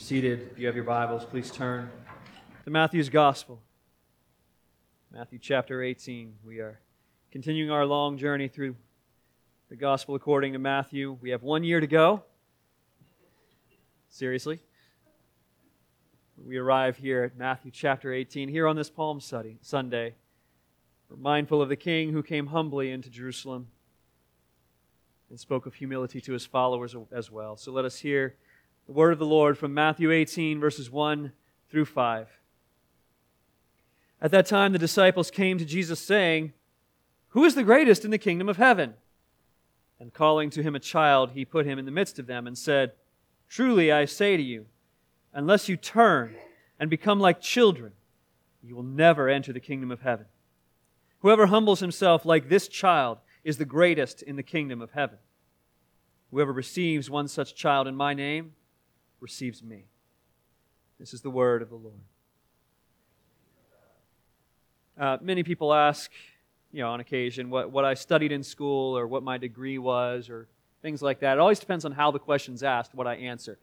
seated. If you have your Bibles, please turn to Matthew's Gospel. Matthew chapter 18. We are continuing our long journey through the Gospel according to Matthew. We have one year to go. Seriously. We arrive here at Matthew chapter 18, here on this Palm Sunday. We're mindful of the King who came humbly into Jerusalem and spoke of humility to his followers as well. So let us hear the word of the Lord from Matthew 18, verses 1 through 5. At that time, the disciples came to Jesus, saying, Who is the greatest in the kingdom of heaven? And calling to him a child, he put him in the midst of them and said, Truly I say to you, unless you turn and become like children, you will never enter the kingdom of heaven. Whoever humbles himself like this child is the greatest in the kingdom of heaven. Whoever receives one such child in my name, receives me. This is the word of the Lord. Uh, many people ask, you know, on occasion, what, what I studied in school or what my degree was or things like that. It always depends on how the question's asked, what I answer.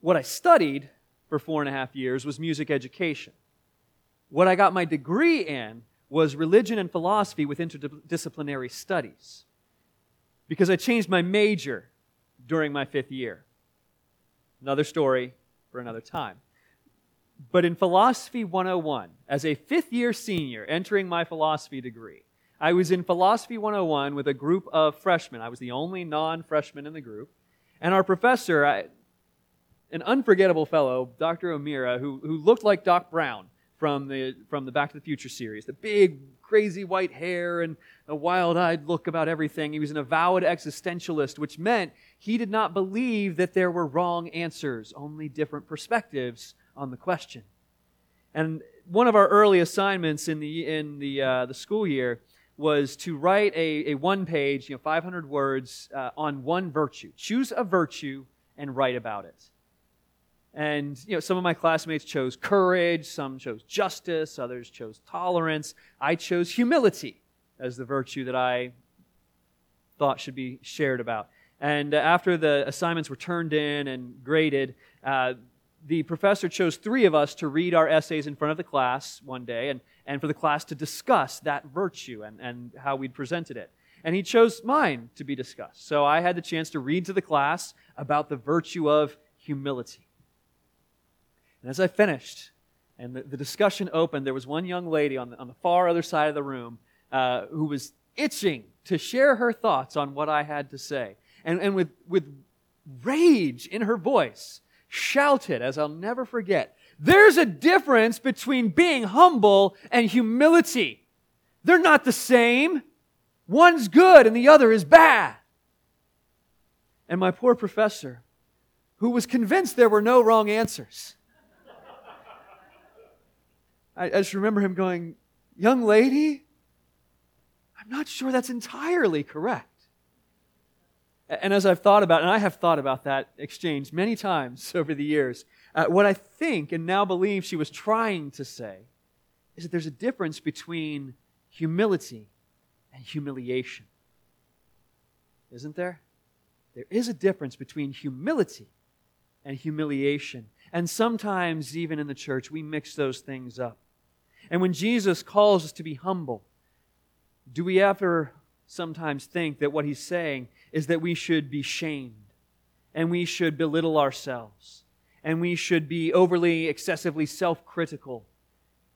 What I studied for four and a half years was music education. What I got my degree in was religion and philosophy with interdisciplinary studies. Because I changed my major during my fifth year. Another story for another time. But in Philosophy 101, as a fifth year senior entering my philosophy degree, I was in Philosophy 101 with a group of freshmen. I was the only non freshman in the group. And our professor, I, an unforgettable fellow, Dr. O'Meara, who, who looked like Doc Brown from the, from the Back to the Future series, the big, crazy white hair and a wild eyed look about everything. He was an avowed existentialist, which meant he did not believe that there were wrong answers, only different perspectives on the question. And one of our early assignments in the, in the, uh, the school year was to write a, a one page, you know, 500 words uh, on one virtue. Choose a virtue and write about it. And you know, some of my classmates chose courage, some chose justice, others chose tolerance. I chose humility as the virtue that I thought should be shared about. And uh, after the assignments were turned in and graded, uh, the professor chose three of us to read our essays in front of the class one day and, and for the class to discuss that virtue and, and how we'd presented it. And he chose mine to be discussed. So I had the chance to read to the class about the virtue of humility. And as I finished and the, the discussion opened, there was one young lady on the, on the far other side of the room uh, who was itching to share her thoughts on what I had to say. And, and with, with rage in her voice, shouted, as I'll never forget, there's a difference between being humble and humility. They're not the same. One's good and the other is bad. And my poor professor, who was convinced there were no wrong answers, I, I just remember him going, Young lady, I'm not sure that's entirely correct. And as I've thought about, and I have thought about that exchange many times over the years, uh, what I think and now believe she was trying to say is that there's a difference between humility and humiliation. Isn't there? There is a difference between humility and humiliation. And sometimes, even in the church, we mix those things up. And when Jesus calls us to be humble, do we ever sometimes think that what he's saying is that we should be shamed and we should belittle ourselves and we should be overly, excessively self critical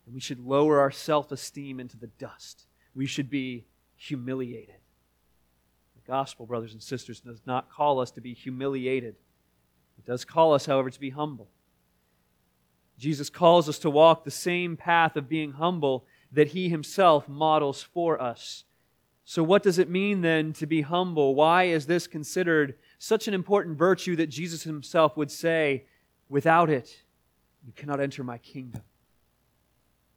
and we should lower our self esteem into the dust? We should be humiliated. The gospel, brothers and sisters, does not call us to be humiliated. It does call us, however, to be humble. Jesus calls us to walk the same path of being humble that he himself models for us. So, what does it mean then to be humble? Why is this considered such an important virtue that Jesus himself would say, without it, you cannot enter my kingdom?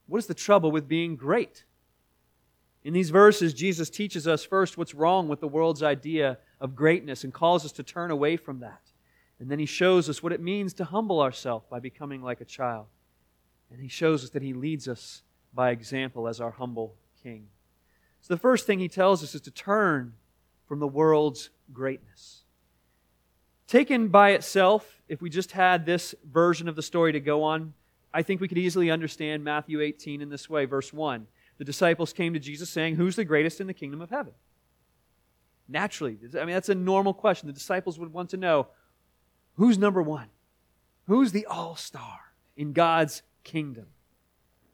What is the trouble with being great? In these verses, Jesus teaches us first what's wrong with the world's idea of greatness and calls us to turn away from that. And then he shows us what it means to humble ourselves by becoming like a child. And he shows us that he leads us by example as our humble king. So the first thing he tells us is to turn from the world's greatness. Taken by itself, if we just had this version of the story to go on, I think we could easily understand Matthew 18 in this way. Verse 1 The disciples came to Jesus saying, Who's the greatest in the kingdom of heaven? Naturally, I mean, that's a normal question. The disciples would want to know who's number one? Who's the all star in God's kingdom?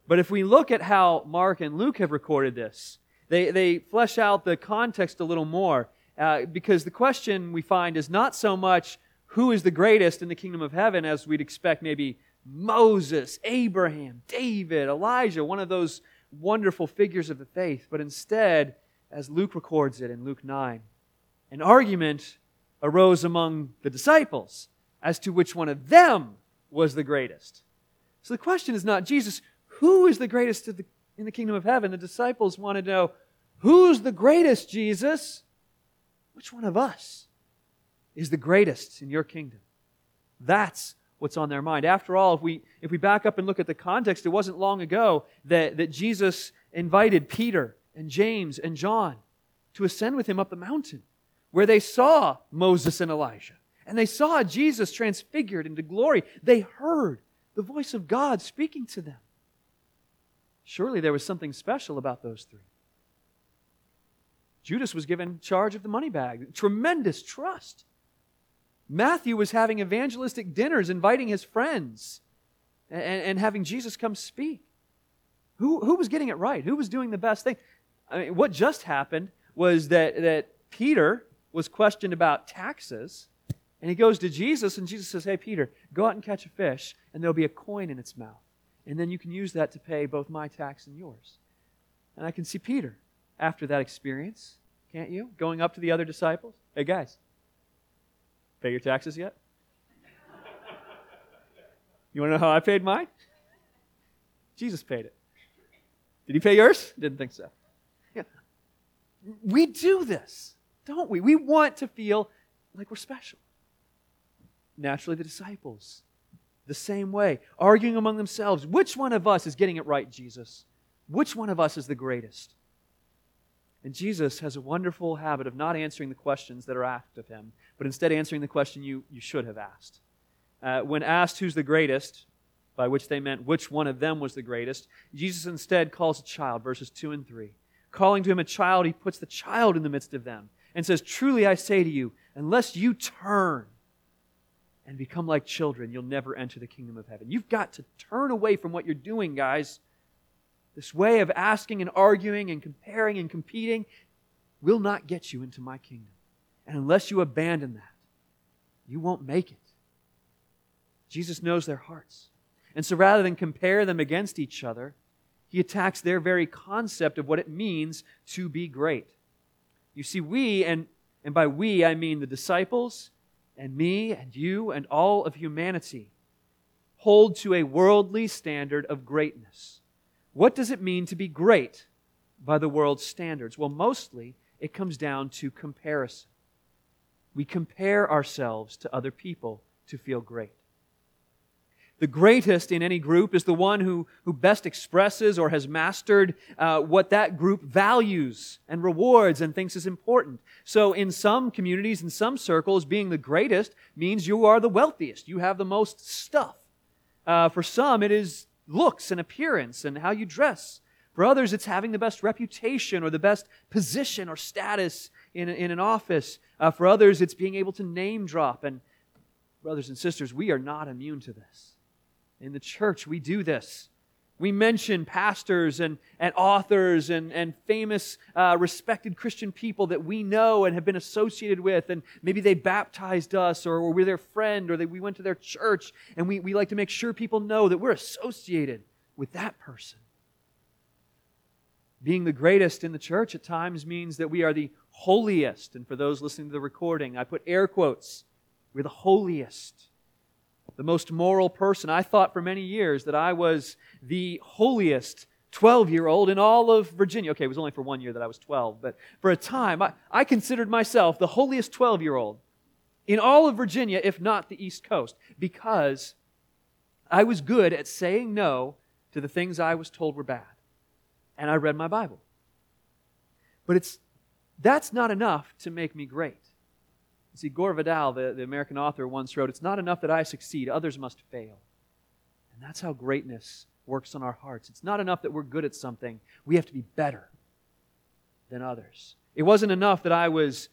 But if we look at how Mark and Luke have recorded this, they, they flesh out the context a little more uh, because the question we find is not so much who is the greatest in the kingdom of heaven as we'd expect maybe Moses, Abraham, David, Elijah, one of those wonderful figures of the faith, but instead, as Luke records it in Luke 9, an argument arose among the disciples as to which one of them was the greatest. So the question is not, Jesus, who is the greatest the, in the kingdom of heaven? The disciples want to know, who's the greatest, Jesus? Which one of us is the greatest in your kingdom? That's what's on their mind. After all, if we, if we back up and look at the context, it wasn't long ago that, that Jesus invited Peter and James and John to ascend with him up the mountain, where they saw Moses and Elijah. And they saw Jesus transfigured into glory. They heard the voice of God speaking to them. Surely there was something special about those three. Judas was given charge of the money bag. Tremendous trust. Matthew was having evangelistic dinners, inviting his friends, and, and having Jesus come speak. Who, who was getting it right? Who was doing the best thing? I mean, what just happened was that, that Peter was questioned about taxes, and he goes to Jesus, and Jesus says, Hey, Peter, go out and catch a fish, and there'll be a coin in its mouth. And then you can use that to pay both my tax and yours. And I can see Peter after that experience, can't you? Going up to the other disciples. Hey, guys, pay your taxes yet? You want to know how I paid mine? Jesus paid it. Did he pay yours? Didn't think so. Yeah. We do this, don't we? We want to feel like we're special. Naturally, the disciples, the same way, arguing among themselves. Which one of us is getting it right, Jesus? Which one of us is the greatest? And Jesus has a wonderful habit of not answering the questions that are asked of him, but instead answering the question you, you should have asked. Uh, when asked who's the greatest, by which they meant which one of them was the greatest, Jesus instead calls a child, verses 2 and 3. Calling to him a child, he puts the child in the midst of them and says, Truly I say to you, unless you turn and become like children, you'll never enter the kingdom of heaven. You've got to turn away from what you're doing, guys this way of asking and arguing and comparing and competing will not get you into my kingdom. And unless you abandon that, you won't make it. Jesus knows their hearts. And so rather than compare them against each other, he attacks their very concept of what it means to be great. You see, we, and, and by we I mean the disciples, and me, and you, and all of humanity, hold to a worldly standard of greatness. What does it mean to be great by the world's standards? Well, mostly it comes down to comparison. We compare ourselves to other people to feel great. The greatest in any group is the one who, who best expresses or has mastered uh, what that group values and rewards and thinks is important. So, in some communities, in some circles, being the greatest means you are the wealthiest. You have the most stuff. Uh, for some, it is looks and appearance and how you dress. For others, it's having the best reputation or the best position or status in, in an office. Uh, for others, it's being able to name drop. And, brothers and sisters, we are not immune to this. In the church, we do this. We mention pastors and, and authors and, and famous, uh, respected Christian people that we know and have been associated with, and maybe they baptized us or, or we're their friend or that we went to their church, and we, we like to make sure people know that we're associated with that person. Being the greatest in the church at times means that we are the holiest. And for those listening to the recording, I put air quotes. We're the holiest the most moral person. I thought for many years that I was the holiest 12 year old in all of Virginia. Okay, it was only for one year that I was 12, but for a time, I, I considered myself the holiest 12 year old in all of Virginia, if not the East Coast, because I was good at saying no to the things I was told were bad. And I read my Bible. But it's, that's not enough to make me great. See, Gore Vidal, the, the American author, once wrote, It's not enough that I succeed, others must fail. And that's how greatness works on our hearts. It's not enough that we're good at something, we have to be better than others. It wasn't enough that I was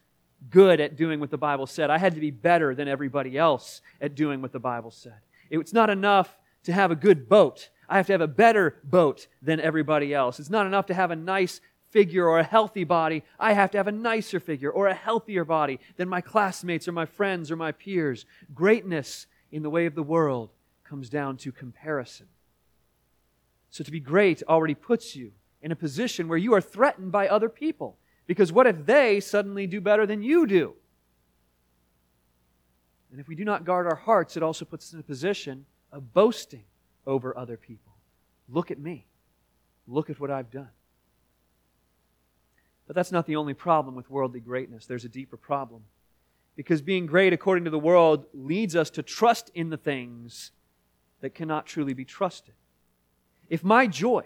good at doing what the Bible said. I had to be better than everybody else at doing what the Bible said. It's not enough to have a good boat. I have to have a better boat than everybody else. It's not enough to have a nice figure or a healthy body. I have to have a nicer figure or a healthier body than my classmates or my friends or my peers. Greatness in the way of the world comes down to comparison. So to be great already puts you in a position where you are threatened by other people. Because what if they suddenly do better than you do? And if we do not guard our hearts, it also puts us in a position of boasting over other people. Look at me. Look at what I've done. But that's not the only problem with worldly greatness. There's a deeper problem. Because being great according to the world leads us to trust in the things that cannot truly be trusted. If my joy,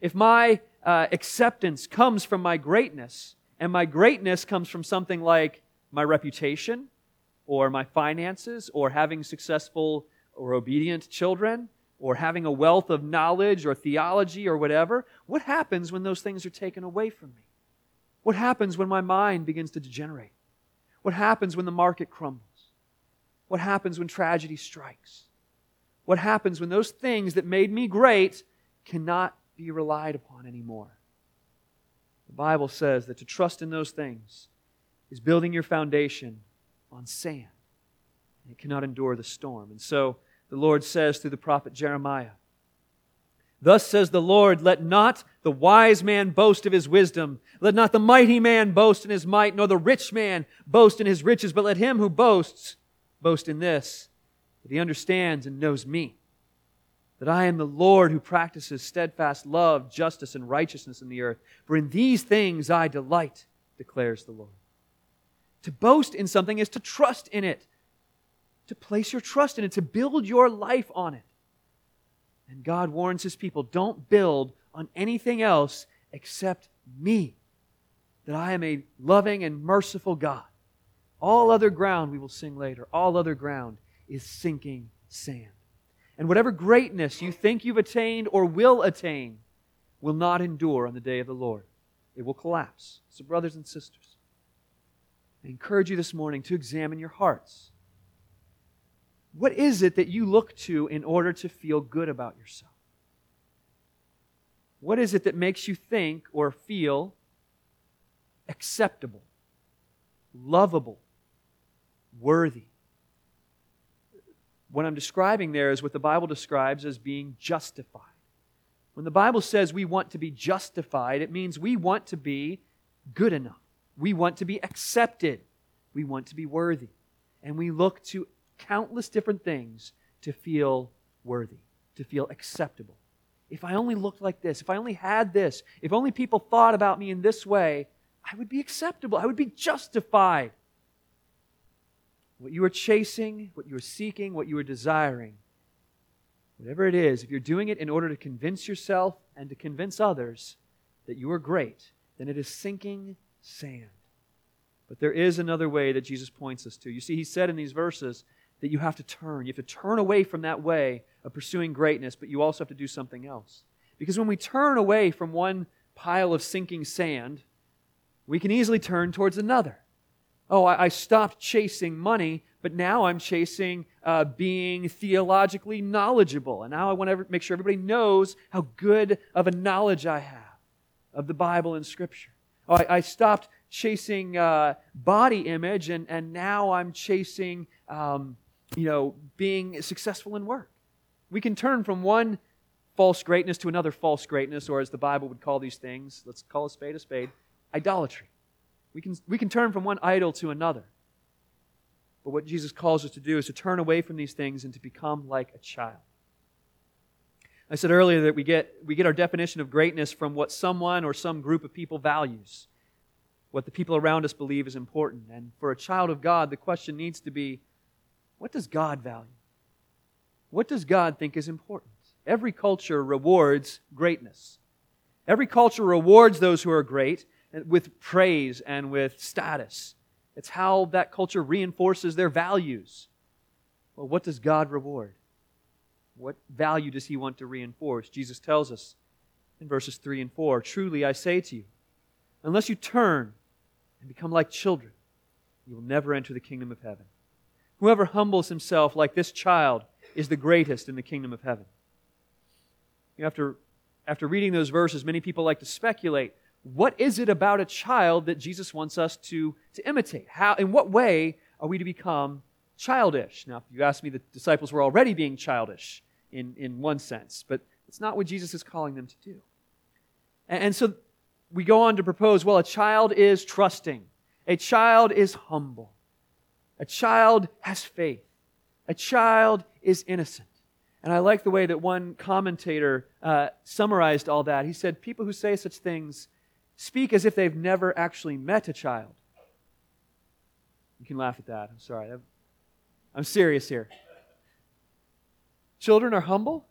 if my uh, acceptance comes from my greatness, and my greatness comes from something like my reputation, or my finances, or having successful or obedient children, or having a wealth of knowledge or theology or whatever, what happens when those things are taken away from me? What happens when my mind begins to degenerate? What happens when the market crumbles? What happens when tragedy strikes? What happens when those things that made me great cannot be relied upon anymore? The Bible says that to trust in those things is building your foundation on sand. And it cannot endure the storm. And so the Lord says through the prophet Jeremiah, Thus says the Lord, let not the wise man boast of his wisdom. Let not the mighty man boast in his might, nor the rich man boast in his riches, but let him who boasts boast in this, that he understands and knows me, that I am the Lord who practices steadfast love, justice, and righteousness in the earth. For in these things I delight, declares the Lord. To boast in something is to trust in it, to place your trust in it, to build your life on it. And God warns his people don't build on anything else except me, that I am a loving and merciful God. All other ground, we will sing later, all other ground is sinking sand. And whatever greatness you think you've attained or will attain will not endure on the day of the Lord. It will collapse. So, brothers and sisters, I encourage you this morning to examine your hearts. What is it that you look to in order to feel good about yourself? What is it that makes you think or feel acceptable, lovable, worthy? What I'm describing there is what the Bible describes as being justified. When the Bible says we want to be justified, it means we want to be good enough. We want to be accepted. We want to be worthy. And we look to countless different things to feel worthy, to feel acceptable. If I only looked like this, if I only had this, if only people thought about me in this way, I would be acceptable. I would be justified. What you are chasing, what you are seeking, what you are desiring, whatever it is, if you're doing it in order to convince yourself and to convince others that you are great, then it is sinking sand. But there is another way that Jesus points us to. You see, he said in these verses that you have to turn. You have to turn away from that way of pursuing greatness, but you also have to do something else. Because when we turn away from one pile of sinking sand, we can easily turn towards another. Oh, I, I stopped chasing money, but now I'm chasing uh, being theologically knowledgeable. And now I want to make sure everybody knows how good of a knowledge I have of the Bible and Scripture. Oh, I, I stopped chasing uh, body image, and, and now I'm chasing um, you know, being successful in work. We can turn from one false greatness to another false greatness, or as the Bible would call these things, let's call a spade a spade, idolatry. We can, we can turn from one idol to another. But what Jesus calls us to do is to turn away from these things and to become like a child. I said earlier that we get, we get our definition of greatness from what someone or some group of people values, what the people around us believe is important. And for a child of God, the question needs to be what does God value? What does God think is important? Every culture rewards greatness. Every culture rewards those who are great with praise and with status. It's how that culture reinforces their values. Well, what does God reward? What value does He want to reinforce? Jesus tells us in verses 3 and 4 Truly I say to you, unless you turn and become like children, you will never enter the kingdom of heaven. Whoever humbles himself like this child is the greatest in the kingdom of heaven. You know, after, after reading those verses, many people like to speculate what is it about a child that Jesus wants us to, to imitate? How, in what way are we to become childish? Now, if you ask me, the disciples were already being childish in, in one sense, but it's not what Jesus is calling them to do. And, and so we go on to propose well, a child is trusting, a child is humble, a child has faith, a child is innocent. And I like the way that one commentator uh, summarized all that. He said, People who say such things speak as if they've never actually met a child. You can laugh at that. I'm sorry. I'm serious here. Children are humble.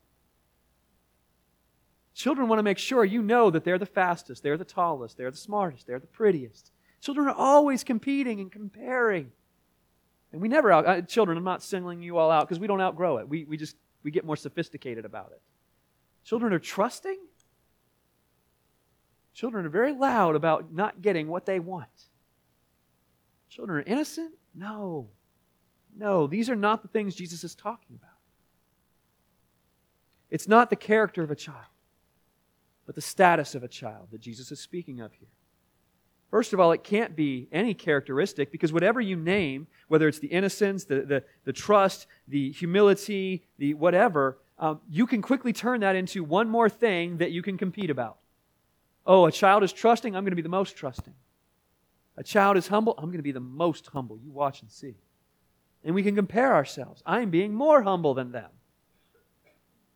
Children want to make sure you know that they're the fastest, they're the tallest, they're the smartest, they're the prettiest. Children are always competing and comparing. And we never out, uh, children, I'm not singling you all out because we don't outgrow it. We, we just, we get more sophisticated about it. Children are trusting. Children are very loud about not getting what they want. Children are innocent? No. No, these are not the things Jesus is talking about. It's not the character of a child, but the status of a child that Jesus is speaking of here. First of all, it can't be any characteristic because whatever you name, whether it's the innocence, the, the, the trust, the humility, the whatever, um, you can quickly turn that into one more thing that you can compete about. Oh, a child is trusting, I'm going to be the most trusting. A child is humble, I'm going to be the most humble. You watch and see. And we can compare ourselves. I'm being more humble than them.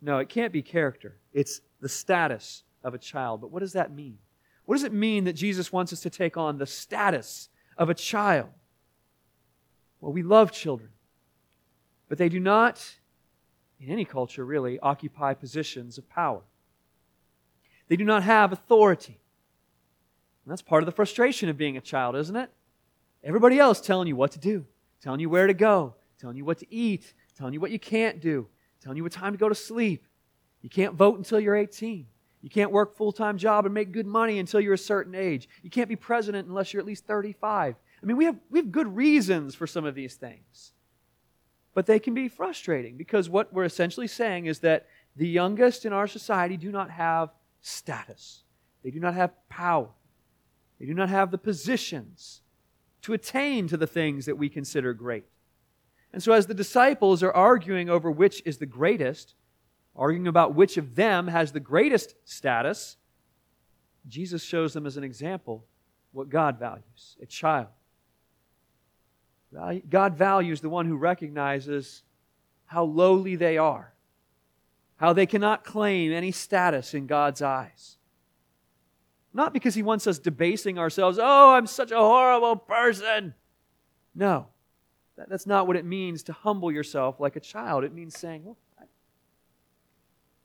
No, it can't be character. It's the status of a child. But what does that mean? What does it mean that Jesus wants us to take on the status of a child? Well, we love children, but they do not, in any culture really, occupy positions of power. They do not have authority. And that's part of the frustration of being a child, isn't it? Everybody else telling you what to do, telling you where to go, telling you what to eat, telling you what you can't do, telling you what time to go to sleep. You can't vote until you're 18. You can't work full-time job and make good money until you're a certain age. You can't be president unless you're at least 35. I mean, we have, we have good reasons for some of these things. But they can be frustrating because what we're essentially saying is that the youngest in our society do not have status. They do not have power. They do not have the positions to attain to the things that we consider great. And so, as the disciples are arguing over which is the greatest, arguing about which of them has the greatest status, Jesus shows them as an example what God values a child. God values the one who recognizes how lowly they are, how they cannot claim any status in God's eyes. Not because He wants us debasing ourselves, oh, I'm such a horrible person. No, that's not what it means to humble yourself like a child. It means saying, well,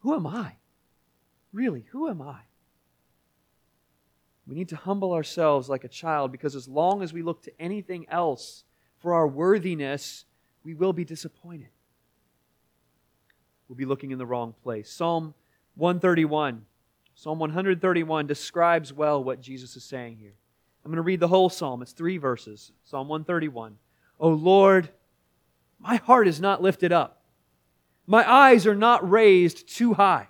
who am I? Really, who am I? We need to humble ourselves like a child because as long as we look to anything else for our worthiness, we will be disappointed. We'll be looking in the wrong place. Psalm 131. Psalm 131 describes well what Jesus is saying here. I'm going to read the whole psalm. It's three verses. Psalm 131. O Lord, my heart is not lifted up my eyes are not raised too high.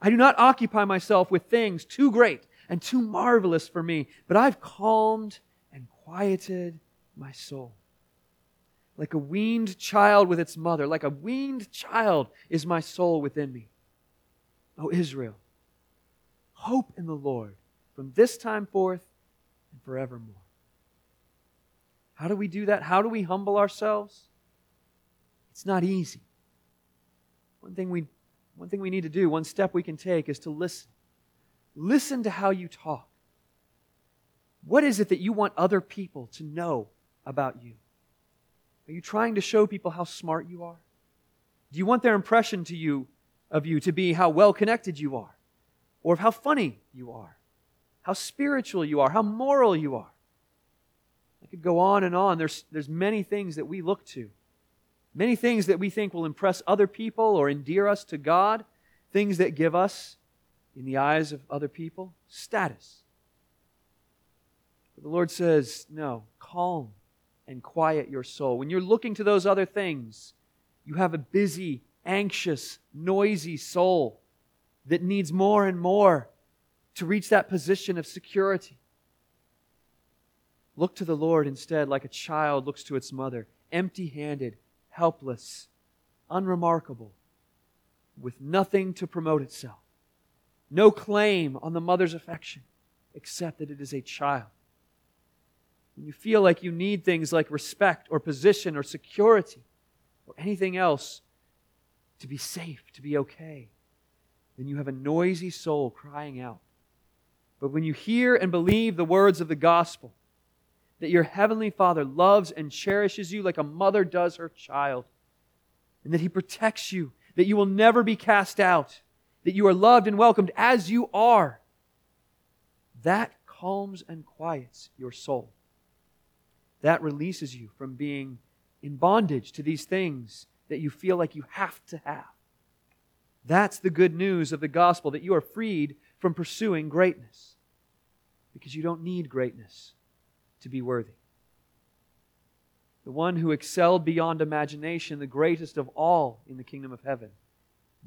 I do not occupy myself with things too great and too marvelous for me, but I've calmed and quieted my soul. Like a weaned child with its mother, like a weaned child is my soul within me. O Israel, hope in the Lord from this time forth and forevermore. How do we do that? How do we humble ourselves? It's not easy. One thing we, one thing we need to do, one step we can take is to listen. Listen to how you talk. What is it that you want other people to know about you? Are you trying to show people how smart you are? Do you want their impression to you of you to be how well connected you are? Or of how funny you are? How spiritual you are? How moral you are? I could go on and on. There's, there's many things that we look to, many things that we think will impress other people or endear us to God, things that give us, in the eyes of other people, status. But the Lord says, no, calm and quiet your soul. When you're looking to those other things, you have a busy, anxious, noisy soul that needs more and more to reach that position of security. Look to the Lord instead like a child looks to its mother, empty handed, helpless, unremarkable, with nothing to promote itself, no claim on the mother's affection except that it is a child. When you feel like you need things like respect or position or security or anything else to be safe, to be okay, then you have a noisy soul crying out. But when you hear and believe the words of the gospel, that your heavenly Father loves and cherishes you like a mother does her child, and that He protects you, that you will never be cast out, that you are loved and welcomed as you are, that calms and quiets your soul. That releases you from being in bondage to these things that you feel like you have to have. That's the good news of the gospel that you are freed from pursuing greatness because you don't need greatness to be worthy. The one who excelled beyond imagination, the greatest of all in the kingdom of heaven,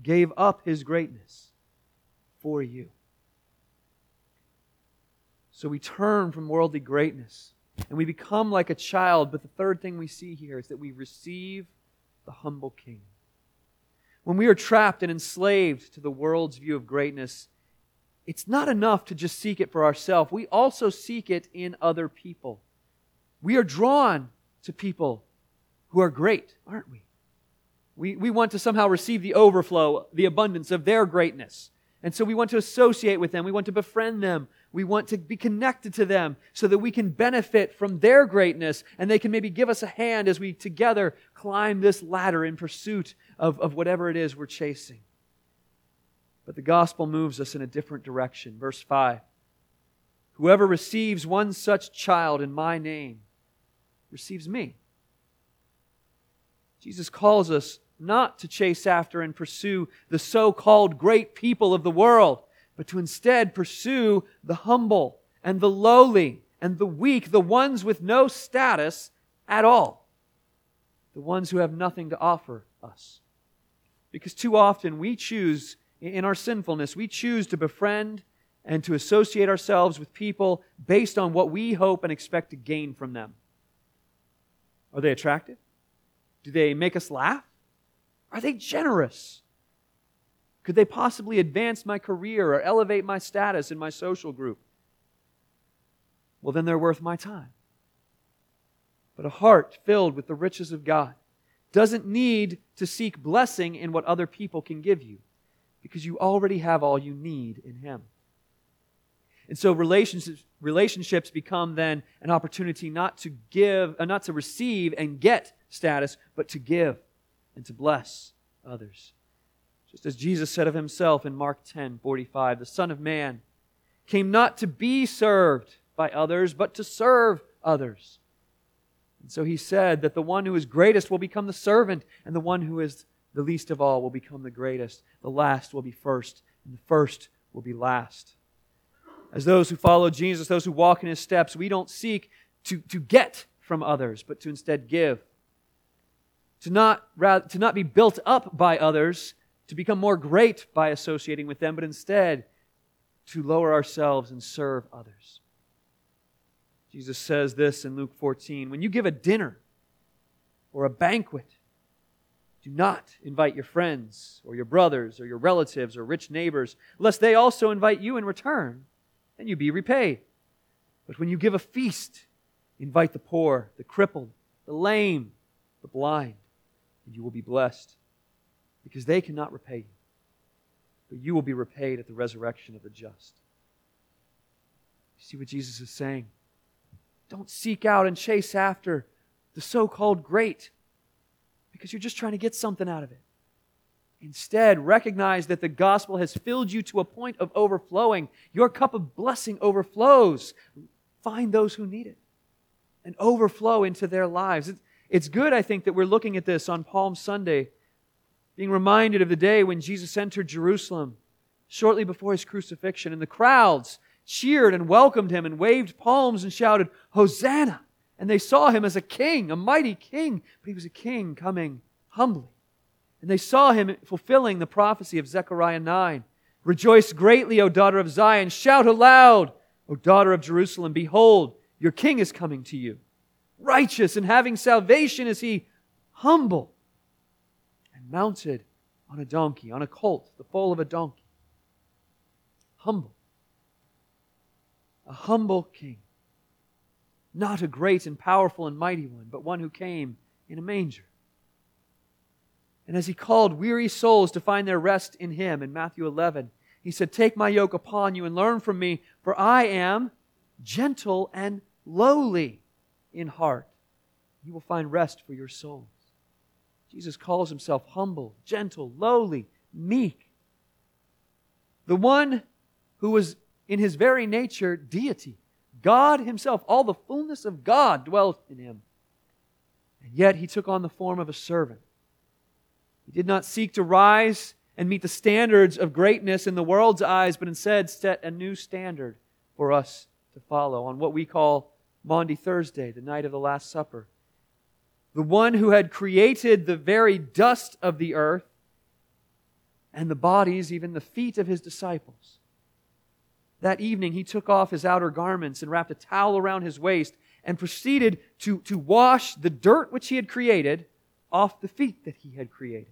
gave up his greatness for you. So we turn from worldly greatness and we become like a child. But the third thing we see here is that we receive the humble king. When we are trapped and enslaved to the world's view of greatness, it's not enough to just seek it for ourselves. We also seek it in other people. We are drawn to people who are great, aren't we? We, we want to somehow receive the overflow, the abundance of their greatness. And so we want to associate with them. We want to befriend them. We want to be connected to them so that we can benefit from their greatness and they can maybe give us a hand as we together climb this ladder in pursuit of, of whatever it is we're chasing. But the gospel moves us in a different direction. Verse 5 Whoever receives one such child in my name receives me. Jesus calls us not to chase after and pursue the so called great people of the world, but to instead pursue the humble and the lowly and the weak, the ones with no status at all, the ones who have nothing to offer us. Because too often we choose, in our sinfulness, we choose to befriend and to associate ourselves with people based on what we hope and expect to gain from them. Are they attractive? Do they make us laugh? Are they generous? Could they possibly advance my career or elevate my status in my social group? Well, then they're worth my time. But a heart filled with the riches of God doesn't need to seek blessing in what other people can give you because you already have all you need in Him. And so relationships, relationships become then an opportunity not to give, uh, not to receive and get status, but to give and to bless others. Just as Jesus said of himself in Mark 10 45, the Son of Man came not to be served by others, but to serve others. And so he said that the one who is greatest will become the servant, and the one who is the least of all will become the greatest. The last will be first, and the first will be last. As those who follow Jesus, those who walk in his steps, we don't seek to, to get from others, but to instead give to not, to not be built up by others, to become more great by associating with them, but instead to lower ourselves and serve others. Jesus says this in Luke 14 When you give a dinner or a banquet, do not invite your friends or your brothers or your relatives or rich neighbors, lest they also invite you in return, and you be repaid. But when you give a feast, invite the poor, the crippled, the lame, the blind and you will be blessed because they cannot repay you. But you will be repaid at the resurrection of the just. You see what Jesus is saying? Don't seek out and chase after the so called great because you're just trying to get something out of it. Instead, recognize that the gospel has filled you to a point of overflowing. Your cup of blessing overflows. Find those who need it. and overflow into their lives. It's good, I think, that we're looking at this on Palm Sunday, being reminded of the day when Jesus entered Jerusalem shortly before his crucifixion, and the crowds cheered and welcomed him and waved palms and shouted, Hosanna! And they saw him as a king, a mighty king, but he was a king coming humbly. And they saw him fulfilling the prophecy of Zechariah 9. Rejoice greatly, O daughter of Zion. Shout aloud, O daughter of Jerusalem. Behold, your king is coming to you. Righteous and having salvation is he, humble and mounted on a donkey, on a colt, the foal of a donkey. Humble. A humble king. Not a great and powerful and mighty one, but one who came in a manger. And as he called weary souls to find their rest in him in Matthew 11, he said, Take my yoke upon you and learn from me, for I am gentle and lowly in heart. You will find rest for your souls. Jesus calls himself humble, gentle, lowly, meek. The one who was in his very nature deity. God himself, all the fullness of God dwelt in him. And yet he took on the form of a servant he did not seek to rise and meet the standards of greatness in the world's eyes, but instead set a new standard for us to follow on what we call Maundy Thursday, the night of the Last Supper. The one who had created the very dust of the earth and the bodies, even the feet of his disciples. That evening, he took off his outer garments and wrapped a towel around his waist and proceeded to, to wash the dirt which he had created off the feet that he had created.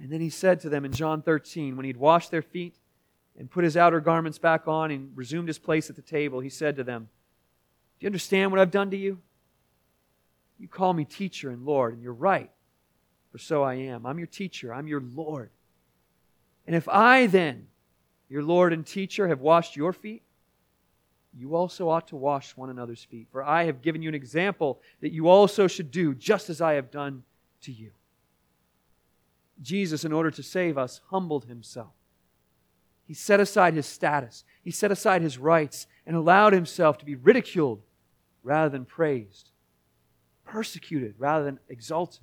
And then he said to them in John 13, when he'd washed their feet and put his outer garments back on and resumed his place at the table, he said to them, Do you understand what I've done to you? You call me teacher and Lord, and you're right, for so I am. I'm your teacher, I'm your Lord. And if I then, your Lord and teacher, have washed your feet, you also ought to wash one another's feet. For I have given you an example that you also should do, just as I have done to you. Jesus, in order to save us, humbled himself. He set aside his status, he set aside his rights, and allowed himself to be ridiculed rather than praised, persecuted rather than exalted.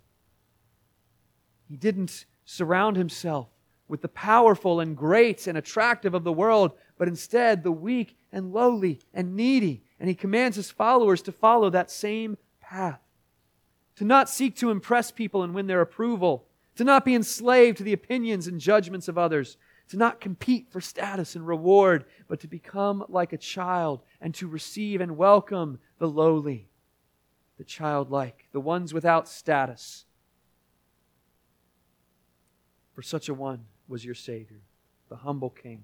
He didn't surround himself with the powerful and great and attractive of the world, but instead the weak and lowly and needy. And he commands his followers to follow that same path. To not seek to impress people and win their approval, to not be enslaved to the opinions and judgments of others, to not compete for status and reward, but to become like a child and to receive and welcome the lowly, the childlike, the ones without status. For such a one was your Savior, the humble King.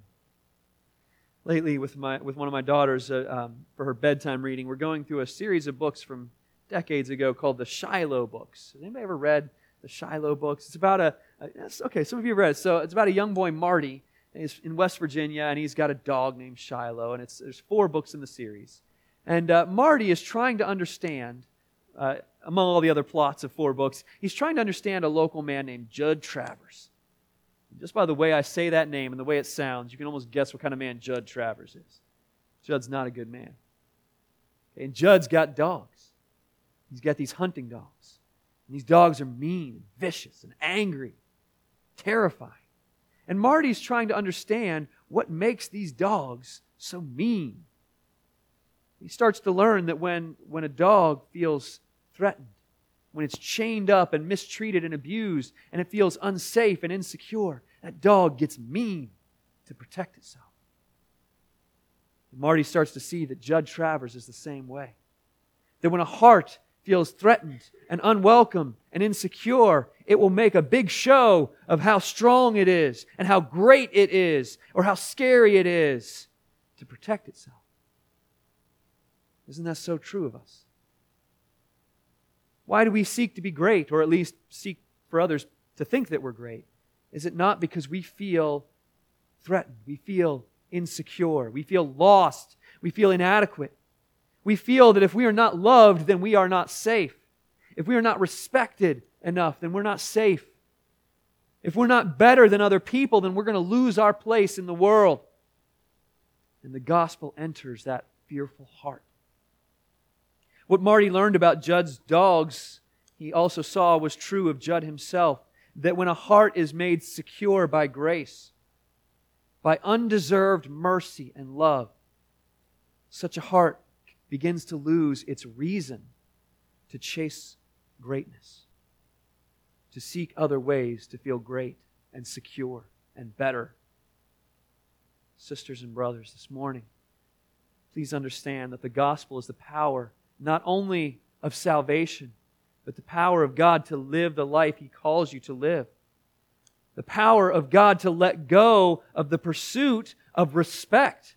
Lately, with, my, with one of my daughters uh, um, for her bedtime reading, we're going through a series of books from decades ago called the Shiloh books. Has anybody ever read the Shiloh books. It's about a, a okay, some of you have read it. So it's about a young boy, Marty, he's in West Virginia, and he's got a dog named Shiloh, and it's, there's four books in the series. And uh, Marty is trying to understand, uh, among all the other plots of four books, he's trying to understand a local man named Judd Travers. Just by the way I say that name and the way it sounds, you can almost guess what kind of man Judd Travers is. Judd's not a good man. And Judd's got dogs. He's got these hunting dogs. And these dogs are mean, and vicious, and angry, terrifying. And Marty's trying to understand what makes these dogs so mean. He starts to learn that when, when a dog feels threatened, when it's chained up and mistreated and abused, and it feels unsafe and insecure, that dog gets mean to protect itself. And Marty starts to see that Judd Travers is the same way. That when a heart feels threatened and unwelcome and insecure, it will make a big show of how strong it is and how great it is or how scary it is to protect itself. Isn't that so true of us? Why do we seek to be great, or at least seek for others to think that we're great? Is it not because we feel threatened? We feel insecure. We feel lost. We feel inadequate. We feel that if we are not loved, then we are not safe. If we are not respected enough, then we're not safe. If we're not better than other people, then we're going to lose our place in the world. And the gospel enters that fearful heart. What Marty learned about Judd's dogs, he also saw was true of Judd himself that when a heart is made secure by grace, by undeserved mercy and love, such a heart begins to lose its reason to chase greatness, to seek other ways to feel great and secure and better. Sisters and brothers, this morning, please understand that the gospel is the power not only of salvation, but the power of God to live the life He calls you to live. The power of God to let go of the pursuit of respect,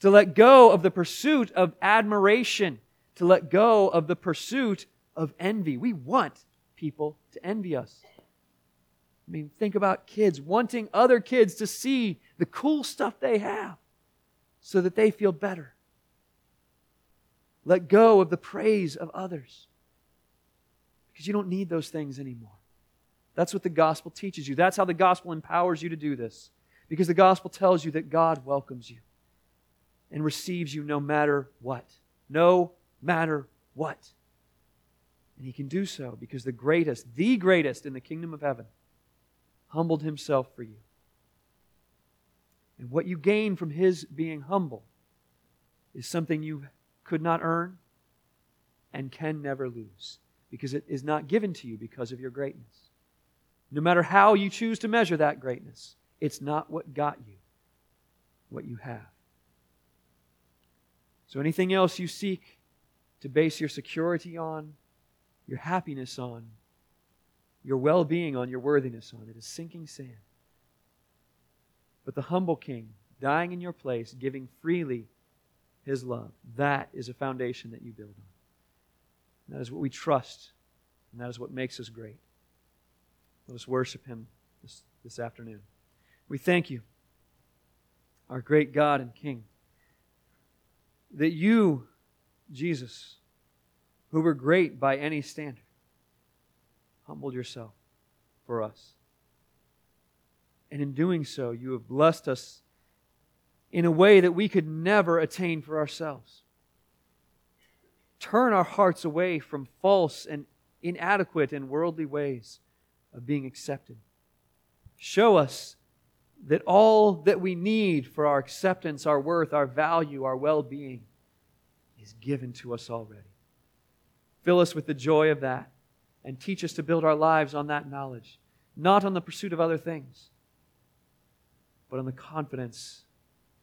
to let go of the pursuit of admiration, to let go of the pursuit of envy. We want people to envy us. I mean, think about kids wanting other kids to see the cool stuff they have so that they feel better. Let go of the praise of others because you don't need those things anymore. That's what the gospel teaches you. That's how the gospel empowers you to do this because the gospel tells you that God welcomes you and receives you no matter what. No matter what. And he can do so because the greatest, the greatest in the kingdom of heaven, humbled himself for you. And what you gain from his being humble is something you could not earn and can never lose because it is not given to you because of your greatness. No matter how you choose to measure that greatness, it's not what got you what you have. So anything else you seek to base your security on, your happiness on, your well being on, your worthiness on. It is sinking sand. But the humble king, dying in your place, giving freely his love, that is a foundation that you build on. That is what we trust, and that is what makes us great. Let us worship him this, this afternoon. We thank you, our great God and King, that you, Jesus, who were great by any standard, humbled yourself for us. And in doing so, you have blessed us in a way that we could never attain for ourselves. Turn our hearts away from false and inadequate and worldly ways of being accepted. Show us that all that we need for our acceptance, our worth, our value, our well being is given to us already. Fill us with the joy of that and teach us to build our lives on that knowledge, not on the pursuit of other things, but on the confidence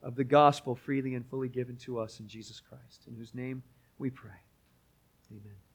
of the gospel freely and fully given to us in Jesus Christ, in whose name we pray. Amen.